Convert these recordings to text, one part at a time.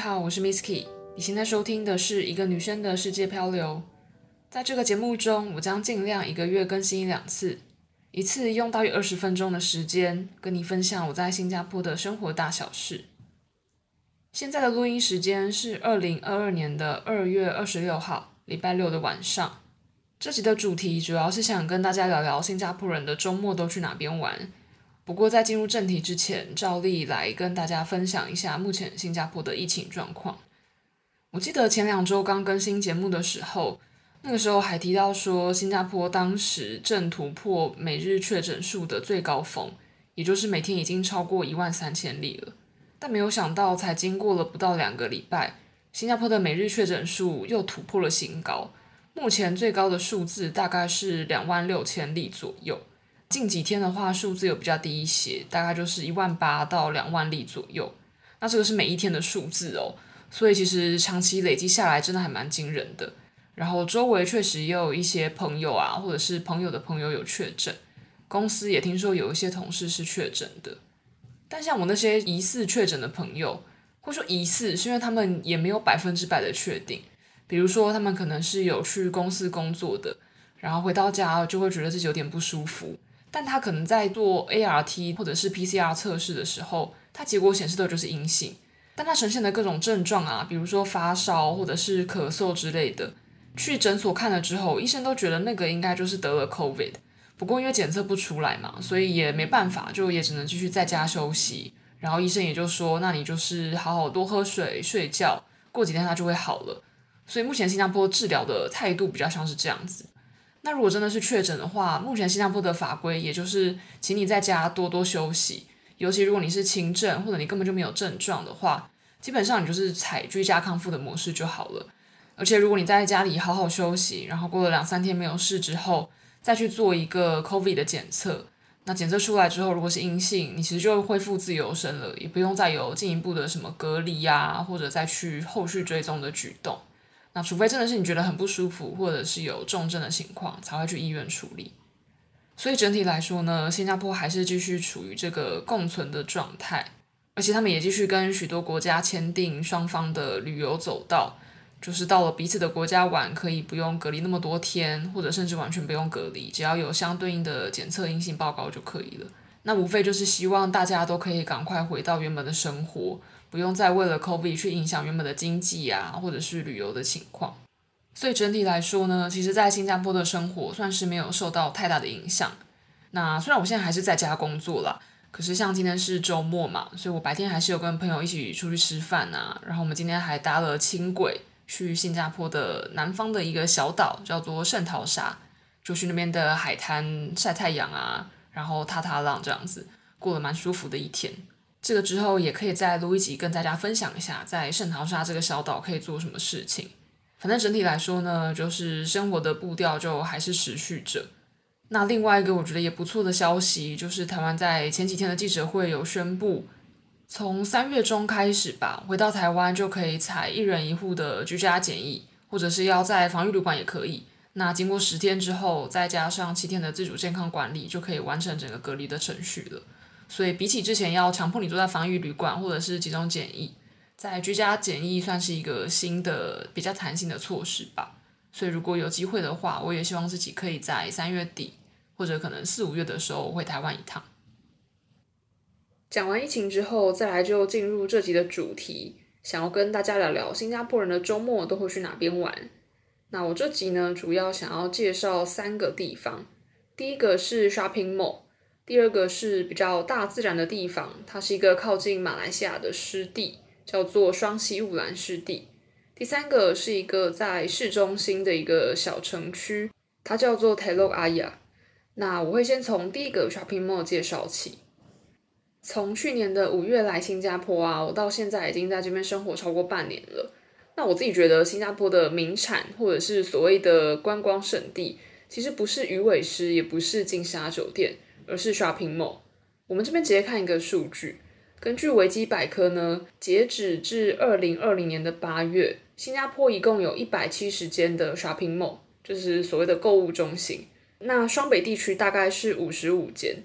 你好，我是 Misky。你现在收听的是一个女生的世界漂流。在这个节目中，我将尽量一个月更新一两次，一次用大约二十分钟的时间，跟你分享我在新加坡的生活大小事。现在的录音时间是二零二二年的二月二十六号，礼拜六的晚上。这集的主题主要是想跟大家聊聊新加坡人的周末都去哪边玩。不过，在进入正题之前，照例来跟大家分享一下目前新加坡的疫情状况。我记得前两周刚更新节目的时候，那个时候还提到说，新加坡当时正突破每日确诊数的最高峰，也就是每天已经超过一万三千例了。但没有想到，才经过了不到两个礼拜，新加坡的每日确诊数又突破了新高，目前最高的数字大概是两万六千例左右。近几天的话，数字有比较低一些，大概就是一万八到两万例左右。那这个是每一天的数字哦，所以其实长期累积下来，真的还蛮惊人的。然后周围确实也有一些朋友啊，或者是朋友的朋友有确诊，公司也听说有一些同事是确诊的。但像我那些疑似确诊的朋友，或者说疑似，是因为他们也没有百分之百的确定。比如说，他们可能是有去公司工作的，然后回到家就会觉得自己有点不舒服。但他可能在做 ART 或者是 PCR 测试的时候，他结果显示的就是阴性，但他呈现的各种症状啊，比如说发烧或者是咳嗽之类的，去诊所看了之后，医生都觉得那个应该就是得了 COVID。不过因为检测不出来嘛，所以也没办法，就也只能继续在家休息。然后医生也就说，那你就是好好多喝水、睡觉，过几天他就会好了。所以目前新加坡治疗的态度比较像是这样子。那如果真的是确诊的话，目前新加坡的法规也就是，请你在家多多休息。尤其如果你是轻症或者你根本就没有症状的话，基本上你就是采居家康复的模式就好了。而且如果你在家里好好休息，然后过了两三天没有事之后，再去做一个 COVID 的检测，那检测出来之后如果是阴性，你其实就恢复自由身了，也不用再有进一步的什么隔离呀、啊，或者再去后续追踪的举动。那除非真的是你觉得很不舒服，或者是有重症的情况，才会去医院处理。所以整体来说呢，新加坡还是继续处于这个共存的状态，而且他们也继续跟许多国家签订双方的旅游走道，就是到了彼此的国家玩，可以不用隔离那么多天，或者甚至完全不用隔离，只要有相对应的检测阴性报告就可以了。那无非就是希望大家都可以赶快回到原本的生活。不用再为了 COVID 去影响原本的经济啊，或者是旅游的情况。所以整体来说呢，其实，在新加坡的生活算是没有受到太大的影响。那虽然我现在还是在家工作啦，可是像今天是周末嘛，所以我白天还是有跟朋友一起出去吃饭啊。然后我们今天还搭了轻轨去新加坡的南方的一个小岛，叫做圣淘沙，就去那边的海滩晒太阳啊，然后踏踏浪这样子，过了蛮舒服的一天。这个之后也可以再录一集跟大家分享一下，在圣淘沙这个小岛可以做什么事情。反正整体来说呢，就是生活的步调就还是持续着。那另外一个我觉得也不错的消息，就是台湾在前几天的记者会有宣布，从三月中开始吧，回到台湾就可以采一人一户的居家检疫，或者是要在防疫旅馆也可以。那经过十天之后，再加上七天的自主健康管理，就可以完成整个隔离的程序了。所以比起之前要强迫你住在防疫旅馆或者是集中检疫，在居家检疫算是一个新的比较弹性的措施吧。所以如果有机会的话，我也希望自己可以在三月底或者可能四五月的时候回台湾一趟。讲完疫情之后，再来就进入这集的主题，想要跟大家聊聊新加坡人的周末都会去哪边玩。那我这集呢，主要想要介绍三个地方，第一个是 shopping mall。第二个是比较大自然的地方，它是一个靠近马来西亚的湿地，叫做双溪雾兰湿地。第三个是一个在市中心的一个小城区，它叫做 Telok Ayer。那我会先从第一个 shopping mall 介绍起。从去年的五月来新加坡啊，我到现在已经在这边生活超过半年了。那我自己觉得新加坡的名产或者是所谓的观光胜地，其实不是鱼尾狮，也不是金沙酒店。而是 shopping mall。我们这边直接看一个数据，根据维基百科呢，截止至二零二零年的八月，新加坡一共有一百七十间的 shopping mall，就是所谓的购物中心。那双北地区大概是五十五间。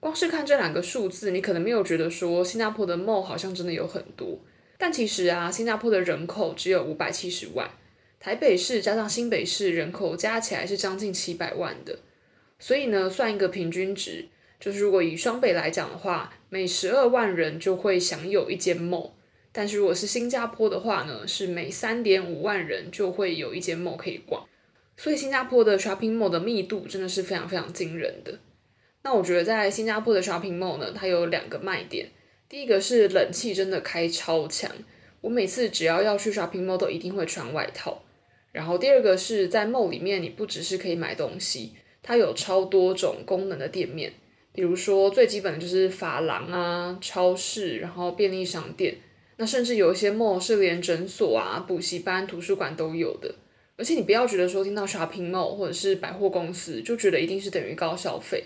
光是看这两个数字，你可能没有觉得说新加坡的 mall 好像真的有很多。但其实啊，新加坡的人口只有五百七十万，台北市加上新北市人口加起来是将近七百万的。所以呢，算一个平均值，就是如果以双北来讲的话，每十二万人就会享有一间 mall。但是如果是新加坡的话呢，是每三点五万人就会有一间 mall 可以逛。所以新加坡的 shopping mall 的密度真的是非常非常惊人的。那我觉得在新加坡的 shopping mall 呢，它有两个卖点。第一个是冷气真的开超强，我每次只要要去 shopping mall 都一定会穿外套。然后第二个是在 mall 里面，你不只是可以买东西，它有超多种功能的店面，比如说最基本的就是发廊啊、超市，然后便利商店。那甚至有一些 mall 是连诊所啊、补习班、图书馆都有的。而且你不要觉得说听到 shopping mall 或者是百货公司就觉得一定是等于高消费。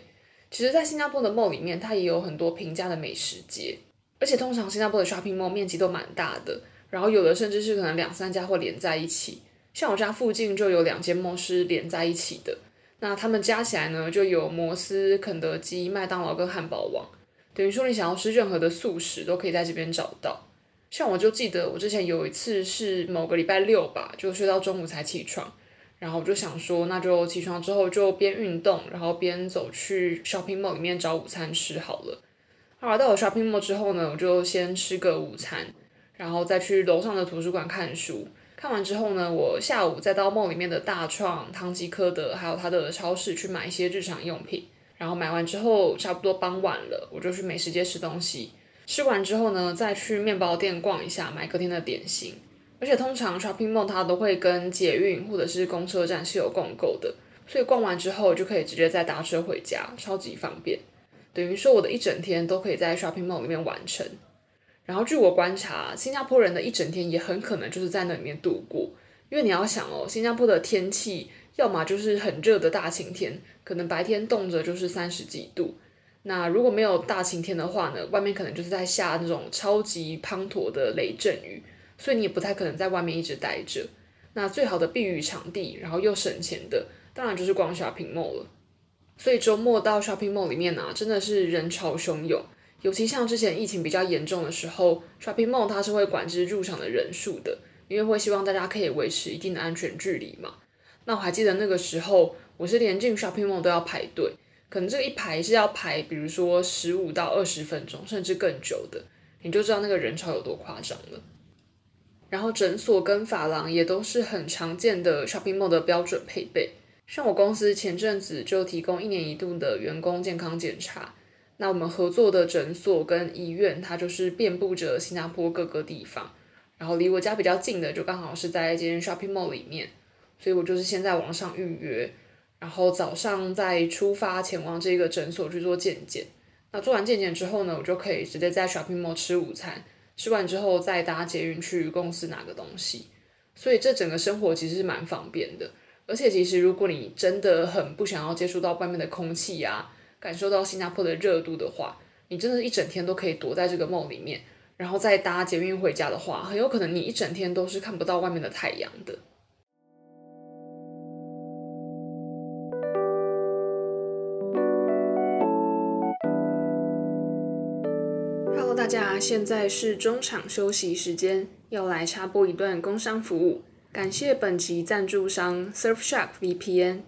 其实，在新加坡的 mall 里面，它也有很多平价的美食街，而且通常新加坡的 shopping mall 面积都蛮大的，然后有的甚至是可能两三家会连在一起。像我家附近就有两间 mall 是连在一起的，那他们加起来呢，就有摩斯、肯德基、麦当劳跟汉堡王，等于说你想要吃任何的速食都可以在这边找到。像我就记得我之前有一次是某个礼拜六吧，就睡到中午才起床。然后我就想说，那就起床之后就边运动，然后边走去 shopping mall 里面找午餐吃好了。后来到了 shopping mall 之后呢，我就先吃个午餐，然后再去楼上的图书馆看书。看完之后呢，我下午再到 mall 里面的大创、唐吉诃德，还有它的超市去买一些日常用品。然后买完之后，差不多傍晚了，我就去美食街吃东西。吃完之后呢，再去面包店逛一下，买隔天的点心。而且通常 shopping mall 它都会跟捷运或者是公车站是有共购的，所以逛完之后就可以直接再搭车回家，超级方便。等于说我的一整天都可以在 shopping mall 里面完成。然后据我观察，新加坡人的一整天也很可能就是在那里面度过，因为你要想哦，新加坡的天气要么就是很热的大晴天，可能白天动辄就是三十几度。那如果没有大晴天的话呢，外面可能就是在下那种超级滂沱的雷阵雨。所以你也不太可能在外面一直待着。那最好的避雨场地，然后又省钱的，当然就是逛 shopping mall 了。所以周末到 shopping mall 里面啊，真的是人潮汹涌。尤其像之前疫情比较严重的时候，shopping mall 它是会管制入场的人数的，因为会希望大家可以维持一定的安全距离嘛。那我还记得那个时候，我是连进 shopping mall 都要排队，可能这一排是要排，比如说十五到二十分钟，甚至更久的，你就知道那个人潮有多夸张了。然后诊所跟发廊也都是很常见的 shopping mall 的标准配备。像我公司前阵子就提供一年一度的员工健康检查，那我们合作的诊所跟医院，它就是遍布着新加坡各个地方。然后离我家比较近的，就刚好是在一间 shopping mall 里面，所以我就是先在网上预约，然后早上再出发前往这个诊所去做健检。那做完健检之后呢，我就可以直接在 shopping mall 吃午餐。吃完之后再搭捷运去公司拿个东西，所以这整个生活其实是蛮方便的。而且其实如果你真的很不想要接触到外面的空气啊，感受到新加坡的热度的话，你真的一整天都可以躲在这个梦里面，然后再搭捷运回家的话，很有可能你一整天都是看不到外面的太阳的。Hello，大家现在是中场休息时间，要来插播一段工商服务。感谢本集赞助商 Surfshark VPN。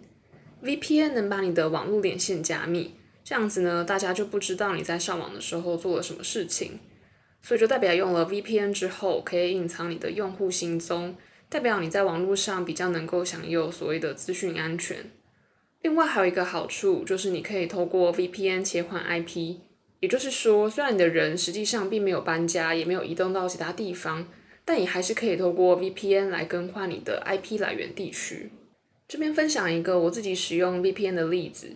VPN 能把你的网络连线加密，这样子呢，大家就不知道你在上网的时候做了什么事情。所以就代表用了 VPN 之后，可以隐藏你的用户行踪，代表你在网络上比较能够享有所谓的资讯安全。另外还有一个好处，就是你可以透过 VPN 切换 IP。也就是说，虽然你的人实际上并没有搬家，也没有移动到其他地方，但你还是可以透过 VPN 来更换你的 IP 来源地区。这边分享一个我自己使用 VPN 的例子，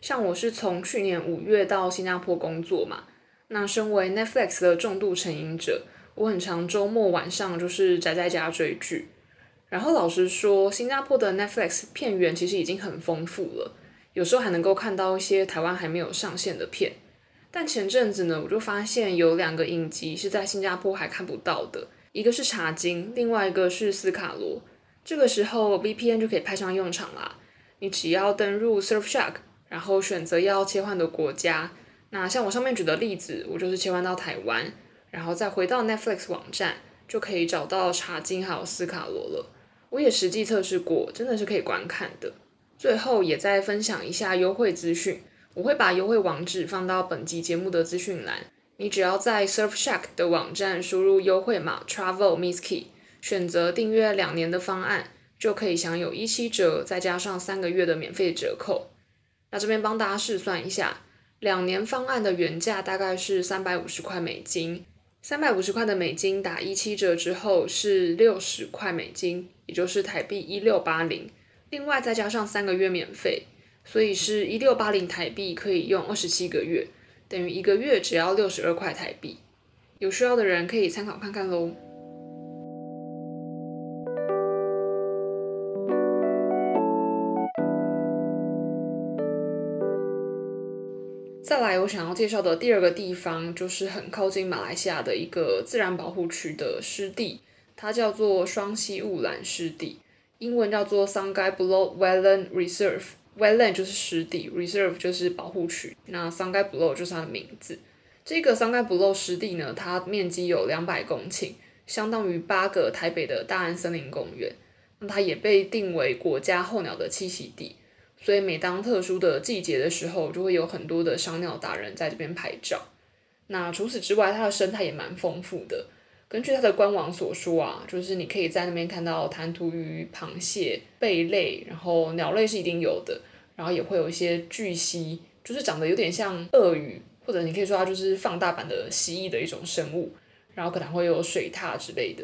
像我是从去年五月到新加坡工作嘛，那身为 Netflix 的重度成瘾者，我很常周末晚上就是宅在家追剧。然后老实说，新加坡的 Netflix 片源其实已经很丰富了，有时候还能够看到一些台湾还没有上线的片。但前阵子呢，我就发现有两个影集是在新加坡还看不到的，一个是《茶金》，另外一个是《斯卡罗》。这个时候 VPN 就可以派上用场啦。你只要登入 Surfshark，然后选择要切换的国家。那像我上面举的例子，我就是切换到台湾，然后再回到 Netflix 网站，就可以找到茶金还有斯卡罗了。我也实际测试过，真的是可以观看的。最后也再分享一下优惠资讯，我会把优惠网址放到本集节目的资讯栏。你只要在 Surfshark 的网站输入优惠码 Travel Misky，选择订阅两年的方案，就可以享有一七折，再加上三个月的免费折扣。那这边帮大家试算一下，两年方案的原价大概是三百五十块美金，三百五十块的美金打一七折之后是六十块美金，也就是台币一六八零。另外再加上三个月免费，所以是一六八零台币可以用二十七个月，等于一个月只要六十二块台币。有需要的人可以参考看看喽。来，我想要介绍的第二个地方，就是很靠近马来西亚的一个自然保护区的湿地，它叫做双溪雾兰湿地。英文叫做 Sungai Buloh Wetland Reserve，Wetland 就是湿地，Reserve 就是保护区。那 Sungai Buloh 就是它的名字。这个 Sungai Buloh 湿地呢，它面积有两百公顷，相当于八个台北的大安森林公园。那它也被定为国家候鸟的栖息地，所以每当特殊的季节的时候，就会有很多的赏鸟达人在这边拍照。那除此之外，它的生态也蛮丰富的。根据它的官网所说啊，就是你可以在那边看到弹涂鱼、螃蟹、贝类，然后鸟类是一定有的，然后也会有一些巨蜥，就是长得有点像鳄鱼，或者你可以说它就是放大版的蜥蜴的一种生物，然后可能会有水獭之类的。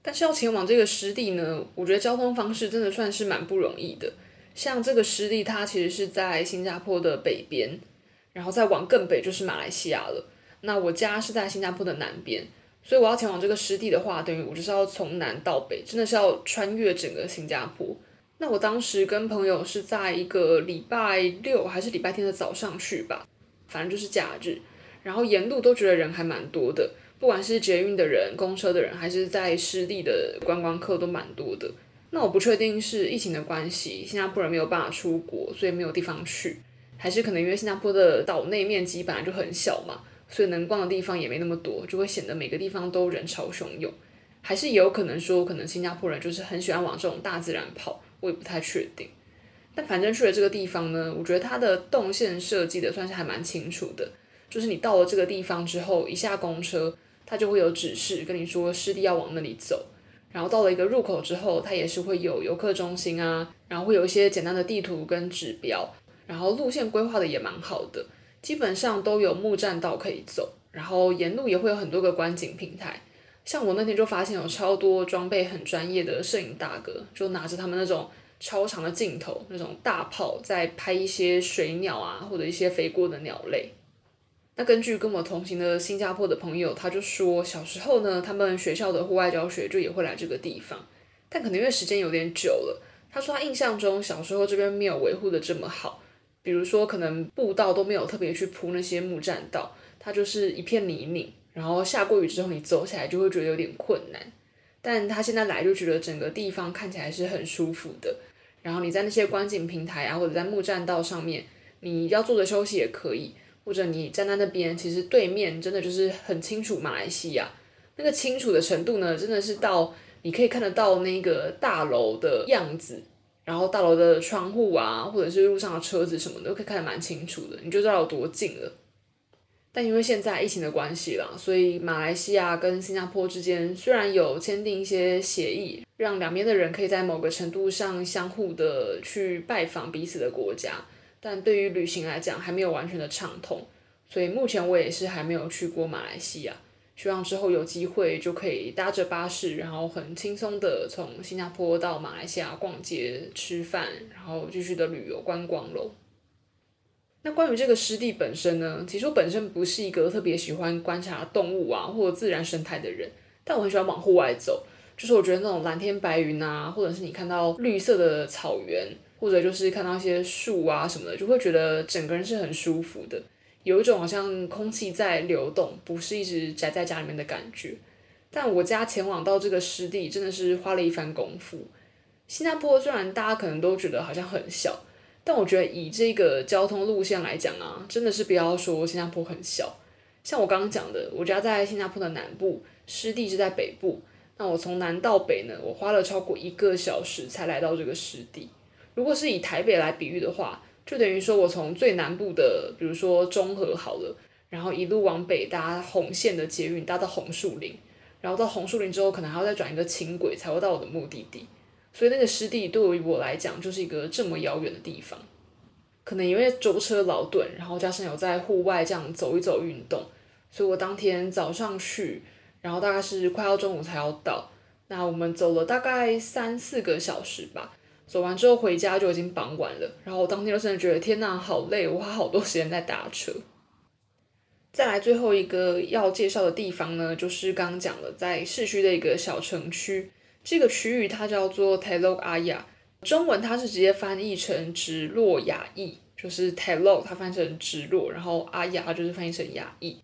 但是要前往这个湿地呢，我觉得交通方式真的算是蛮不容易的。像这个湿地，它其实是在新加坡的北边，然后再往更北就是马来西亚了。那我家是在新加坡的南边。所以我要前往这个湿地的话，等于我就是要从南到北，真的是要穿越整个新加坡。那我当时跟朋友是在一个礼拜六还是礼拜天的早上去吧，反正就是假日。然后沿路都觉得人还蛮多的，不管是捷运的人、公车的人，还是在湿地的观光客都蛮多的。那我不确定是疫情的关系，新加坡人没有办法出国，所以没有地方去，还是可能因为新加坡的岛内面积本来就很小嘛。所以能逛的地方也没那么多，就会显得每个地方都人潮汹涌。还是也有可能说，可能新加坡人就是很喜欢往这种大自然跑，我也不太确定。但反正去了这个地方呢，我觉得它的动线设计的算是还蛮清楚的。就是你到了这个地方之后，一下公车，它就会有指示跟你说湿地要往那里走。然后到了一个入口之后，它也是会有游客中心啊，然后会有一些简单的地图跟指标，然后路线规划的也蛮好的。基本上都有木栈道可以走，然后沿路也会有很多个观景平台。像我那天就发现有超多装备很专业的摄影大哥，就拿着他们那种超长的镜头，那种大炮在拍一些水鸟啊，或者一些飞过的鸟类。那根据跟我同行的新加坡的朋友，他就说小时候呢，他们学校的户外教学就也会来这个地方，但可能因为时间有点久了，他说他印象中小时候这边没有维护的这么好。比如说，可能步道都没有特别去铺那些木栈道，它就是一片泥泞，然后下过雨之后你走起来就会觉得有点困难。但他现在来就觉得整个地方看起来是很舒服的，然后你在那些观景平台啊，或者在木栈道上面，你要坐着休息也可以，或者你站在那边，其实对面真的就是很清楚马来西亚，那个清楚的程度呢，真的是到你可以看得到那个大楼的样子。然后大楼的窗户啊，或者是路上的车子什么的，都可以看得蛮清楚的，你就知道有多近了。但因为现在疫情的关系啦，所以马来西亚跟新加坡之间虽然有签订一些协议，让两边的人可以在某个程度上相互的去拜访彼此的国家，但对于旅行来讲还没有完全的畅通，所以目前我也是还没有去过马来西亚。希望之后有机会就可以搭着巴士，然后很轻松的从新加坡到马来西亚逛街、吃饭，然后继续的旅游观光喽。那关于这个湿地本身呢，其实我本身不是一个特别喜欢观察动物啊或者自然生态的人，但我很喜欢往户外走，就是我觉得那种蓝天白云啊，或者是你看到绿色的草原，或者就是看到一些树啊什么的，就会觉得整个人是很舒服的。有一种好像空气在流动，不是一直宅在家里面的感觉。但我家前往到这个湿地真的是花了一番功夫。新加坡虽然大家可能都觉得好像很小，但我觉得以这个交通路线来讲啊，真的是不要说新加坡很小。像我刚刚讲的，我家在新加坡的南部，湿地是在北部。那我从南到北呢，我花了超过一个小时才来到这个湿地。如果是以台北来比喻的话，就等于说我从最南部的，比如说中和好了，然后一路往北搭红线的捷运，搭到红树林，然后到红树林之后，可能还要再转一个轻轨才会到我的目的地。所以那个湿地对于我来讲，就是一个这么遥远的地方。可能因为舟车劳顿，然后加上有在户外这样走一走运动，所以我当天早上去。然后大概是快要中午才要到，那我们走了大概三四个小时吧，走完之后回家就已经傍晚了。然后我当天就真的觉得天呐，好累，我花好多时间在打车。再来最后一个要介绍的地方呢，就是刚刚讲了，在市区的一个小城区，这个区域它叫做 Telok Ayer，中文它是直接翻译成直落雅逸，就是 Telok 它翻译成直落，然后 Ayer 就是翻译成雅逸。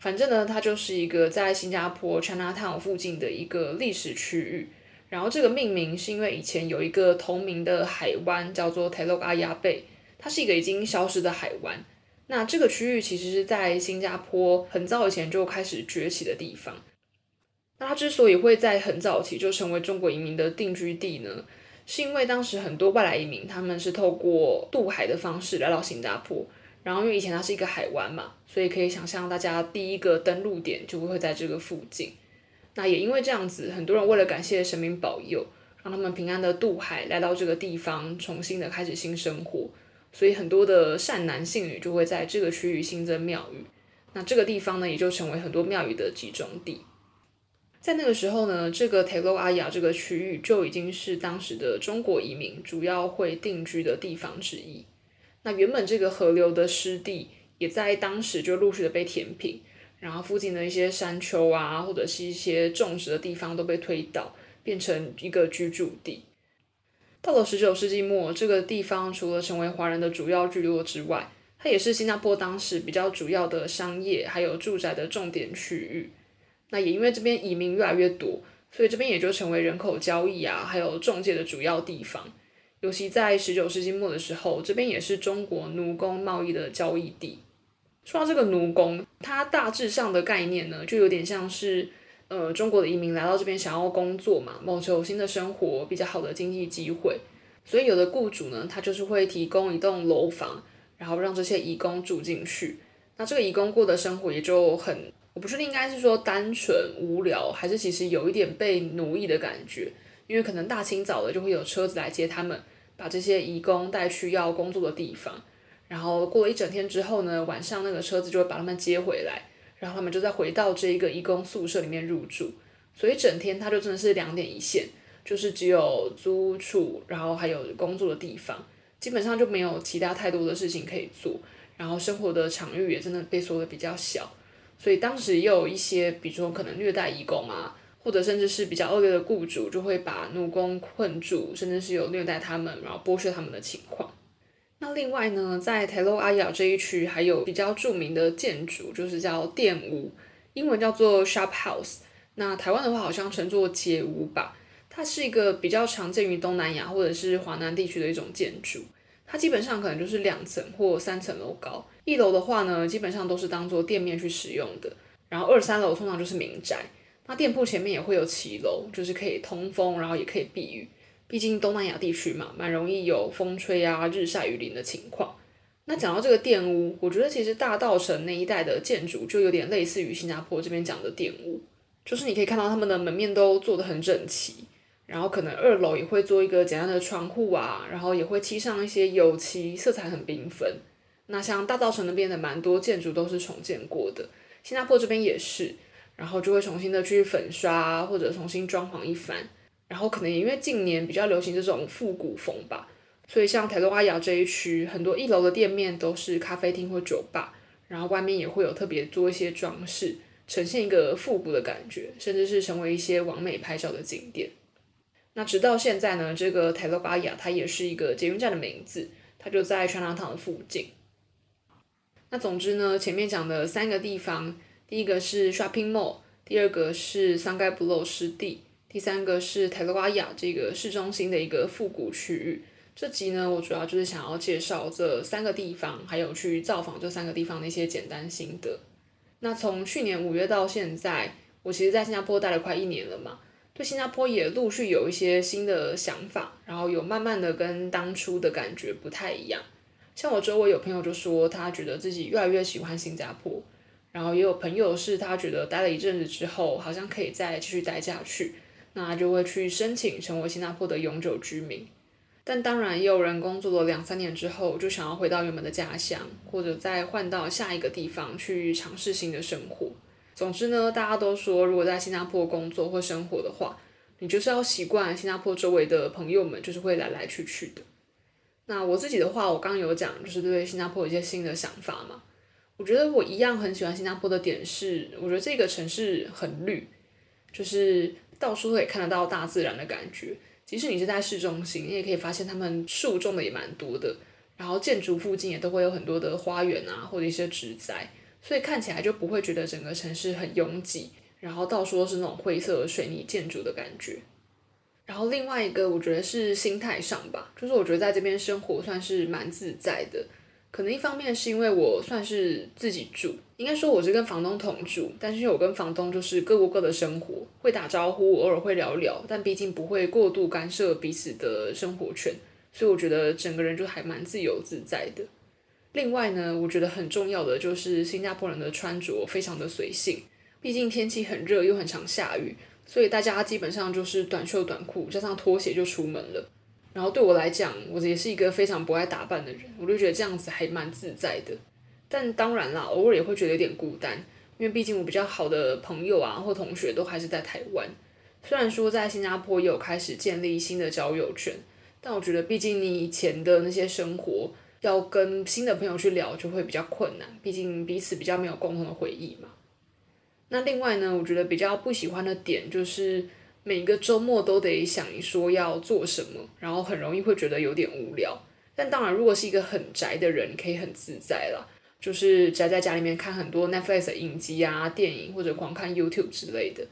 反正呢，它就是一个在新加坡 Chinatown 附近的一个历史区域。然后这个命名是因为以前有一个同名的海湾叫做 Telok Ayer 它是一个已经消失的海湾。那这个区域其实是在新加坡很早以前就开始崛起的地方。那它之所以会在很早期就成为中国移民的定居地呢，是因为当时很多外来移民他们是透过渡海的方式来到新加坡。然后因为以前它是一个海湾嘛，所以可以想象大家第一个登陆点就会在这个附近。那也因为这样子，很多人为了感谢神明保佑，让他们平安的渡海来到这个地方，重新的开始新生活。所以很多的善男信女就会在这个区域新增庙宇。那这个地方呢，也就成为很多庙宇的集中地。在那个时候呢，这个 Telok Ayer 这个区域就已经是当时的中国移民主要会定居的地方之一。那原本这个河流的湿地也在当时就陆续的被填平，然后附近的一些山丘啊，或者是一些种植的地方都被推倒，变成一个居住地。到了十九世纪末，这个地方除了成为华人的主要聚落之外，它也是新加坡当时比较主要的商业还有住宅的重点区域。那也因为这边移民越来越多，所以这边也就成为人口交易啊，还有中介的主要地方。尤其在十九世纪末的时候，这边也是中国奴工贸易的交易地。说到这个奴工，它大致上的概念呢，就有点像是，呃，中国的移民来到这边想要工作嘛，谋求新的生活，比较好的经济机会。所以有的雇主呢，他就是会提供一栋楼房，然后让这些移工住进去。那这个移工过的生活也就很，我不确定应该是说单纯无聊，还是其实有一点被奴役的感觉。因为可能大清早的就会有车子来接他们，把这些移工带去要工作的地方，然后过了一整天之后呢，晚上那个车子就会把他们接回来，然后他们就再回到这一个义工宿舍里面入住，所以整天他就真的是两点一线，就是只有租处，然后还有工作的地方，基本上就没有其他太多的事情可以做，然后生活的场域也真的被缩的比较小，所以当时也有一些，比如说可能虐待义工啊。或者甚至是比较恶劣的雇主，就会把奴工困住，甚至是有虐待他们，然后剥削他们的情况。那另外呢，在 t e l o Ayer 这一区还有比较著名的建筑，就是叫店屋，英文叫做 Shop House。那台湾的话好像称作街屋吧。它是一个比较常见于东南亚或者是华南地区的一种建筑。它基本上可能就是两层或三层楼高。一楼的话呢，基本上都是当做店面去使用的。然后二三楼通常就是民宅。那店铺前面也会有骑楼，就是可以通风，然后也可以避雨。毕竟东南亚地区嘛，蛮容易有风吹啊、日晒雨淋的情况。那讲到这个店屋，我觉得其实大稻城那一带的建筑就有点类似于新加坡这边讲的店屋，就是你可以看到他们的门面都做得很整齐，然后可能二楼也会做一个简单的窗户啊，然后也会漆上一些油漆，色彩很缤纷。那像大稻城那边的蛮多建筑都是重建过的，新加坡这边也是。然后就会重新的去粉刷或者重新装潢一番，然后可能也因为近年比较流行这种复古风吧，所以像台东阿雅这一区，很多一楼的店面都是咖啡厅或酒吧，然后外面也会有特别做一些装饰，呈现一个复古的感觉，甚至是成为一些网美拍照的景点。那直到现在呢，这个 Telok Ayer 它也是一个捷运站的名字，它就在穿肠堂附近。那总之呢，前面讲的三个地方。第一个是 shopping mall，第二个是 Sungai Buloh 湿地，第三个是 Telok Ayer 这个市中心的一个复古区域。这集呢，我主要就是想要介绍这三个地方，还有去造访这三个地方的一些简单心得。那从去年五月到现在，我其实在新加坡待了快一年了嘛，对新加坡也陆续有一些新的想法，然后有慢慢的跟当初的感觉不太一样。像我周围有朋友就说，他觉得自己越来越喜欢新加坡，然后也有朋友是他觉得待了一阵子之后，好像可以再继续待下去，那就会去申请成为新加坡的永久居民。但当然，也有人工作了两三年之后，就想要回到原本的家乡，或者再换到下一个地方去尝试新的生活。总之呢，大家都说，如果在新加坡工作或生活的话，你就是要习惯新加坡周围的朋友们，就是会来来去去的。那我自己的话，我刚有讲，就是对新加坡有一些新的想法嘛。我觉得我一样很喜欢新加坡的点是，我觉得这个城市很绿，就是到处都可以看得到大自然的感觉。即使你是在市中心，你也可以发现他们树种的也蛮多的，然后建筑附近也都会有很多的花园啊，或者一些植栽，所以看起来就不会觉得整个城市很拥挤，然后到处都是那种灰色的水泥建筑的感觉。然后另外一个，我觉得是心态上吧，就是我觉得在这边生活算是蛮自在的。可能一方面是因为我算是自己住，应该说我是跟房东同住，但是我跟房东就是各过各的生活，会打招呼，偶尔会聊聊，但毕竟不会过度干涉彼此的生活圈，所以我觉得整个人就还蛮自由自在的。另外呢，我觉得很重要的就是新加坡人的穿着非常的随性，毕竟天气很热又很常下雨。所以大家基本上就是短袖短裤加上拖鞋就出门了，然后对我来讲，我也是一个非常不爱打扮的人，我就觉得这样子还蛮自在的。但当然啦，偶尔也会觉得有点孤单，因为毕竟我比较好的朋友啊或同学都还是在台湾。虽然说在新加坡也有开始建立新的交友圈，但我觉得毕竟你以前的那些生活要跟新的朋友去聊就会比较困难，毕竟彼此比较没有共同的回忆嘛。那另外呢，我觉得比较不喜欢的点就是每个周末都得想一说要做什么，然后很容易会觉得有点无聊。但当然，如果是一个很宅的人，可以很自在啦，就是宅在家里面看很多 Netflix 的影集啊、电影或者狂看 YouTube 之类的。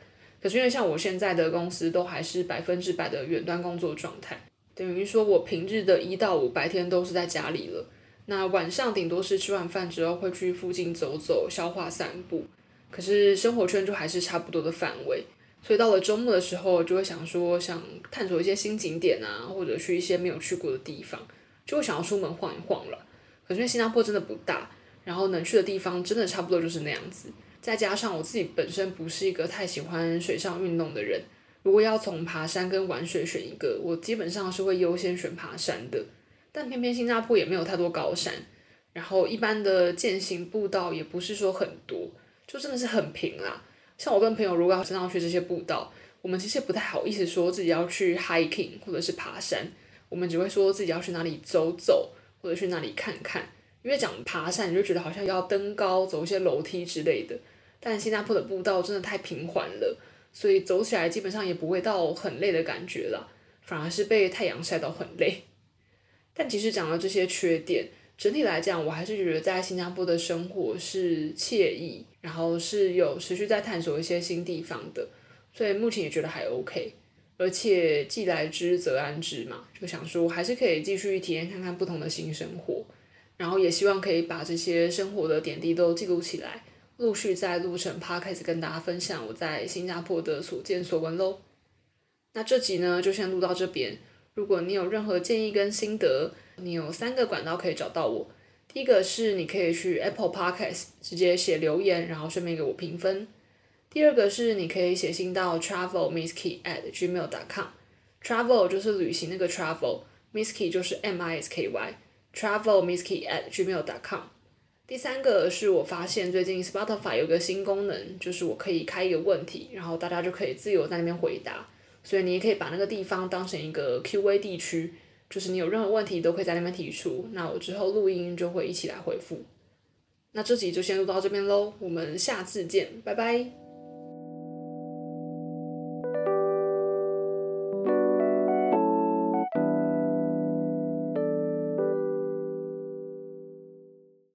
可是因为像我现在的公司都还是百分之百的远端工作状态，等于说我平日的一到五白天都是在家里了，那晚上顶多是吃完饭之后会去附近走走、消化散步。可是生活圈就还是差不多的范围，所以到了周末的时候，就会想说想探索一些新景点啊，或者去一些没有去过的地方，就会想要出门晃一晃了。可是新加坡真的不大，然后能去的地方真的差不多就是那样子。再加上我自己本身不是一个太喜欢水上运动的人，如果要从爬山跟玩水选一个，我基本上是会优先选爬山的。但偏偏新加坡也没有太多高山，然后一般的健行步道也不是说很多。就真的是很平啦，像我跟朋友如果要经常去这些步道，我们其实也不太好意思说自己要去 hiking 或者是爬山，我们只会说自己要去哪里走走或者去哪里看看，因为讲爬山你就觉得好像要登高走一些楼梯之类的，但新加坡的步道真的太平缓了，所以走起来基本上也不会到很累的感觉啦，反而是被太阳晒到很累。但其实讲到这些缺点。整体来讲，我还是觉得在新加坡的生活是惬意，然后是有持续在探索一些新地方的，所以目前也觉得还 OK。而且既来之则安之嘛，就想说还是可以继续体验看看不同的新生活，然后也希望可以把这些生活的点滴都记录起来，陆续在路程 Podcast 跟大家分享我在新加坡的所见所闻喽。那这集呢就先录到这边，如果你有任何建议跟心得，你有三个管道可以找到我，第一个是你可以去 Apple Podcast 直接写留言，然后顺便给我评分。第二个是你可以写信到 travelmisskey at gmail dot com，travel 就是旅行那个 travel，misskey 就是 M I S K Y，travelmisskey at gmail dot com。第三个是我发现最近 Spotify 有个新功能，就是我可以开一个问题，然后大家就可以自由在那边回答，所以你也可以把那个地方当成一个 Q&A 地区。就是你有任何问题都可以在那边提出，那我之后录音就会一起来回复。那这集就先录到这边喽，我们下次见，拜拜。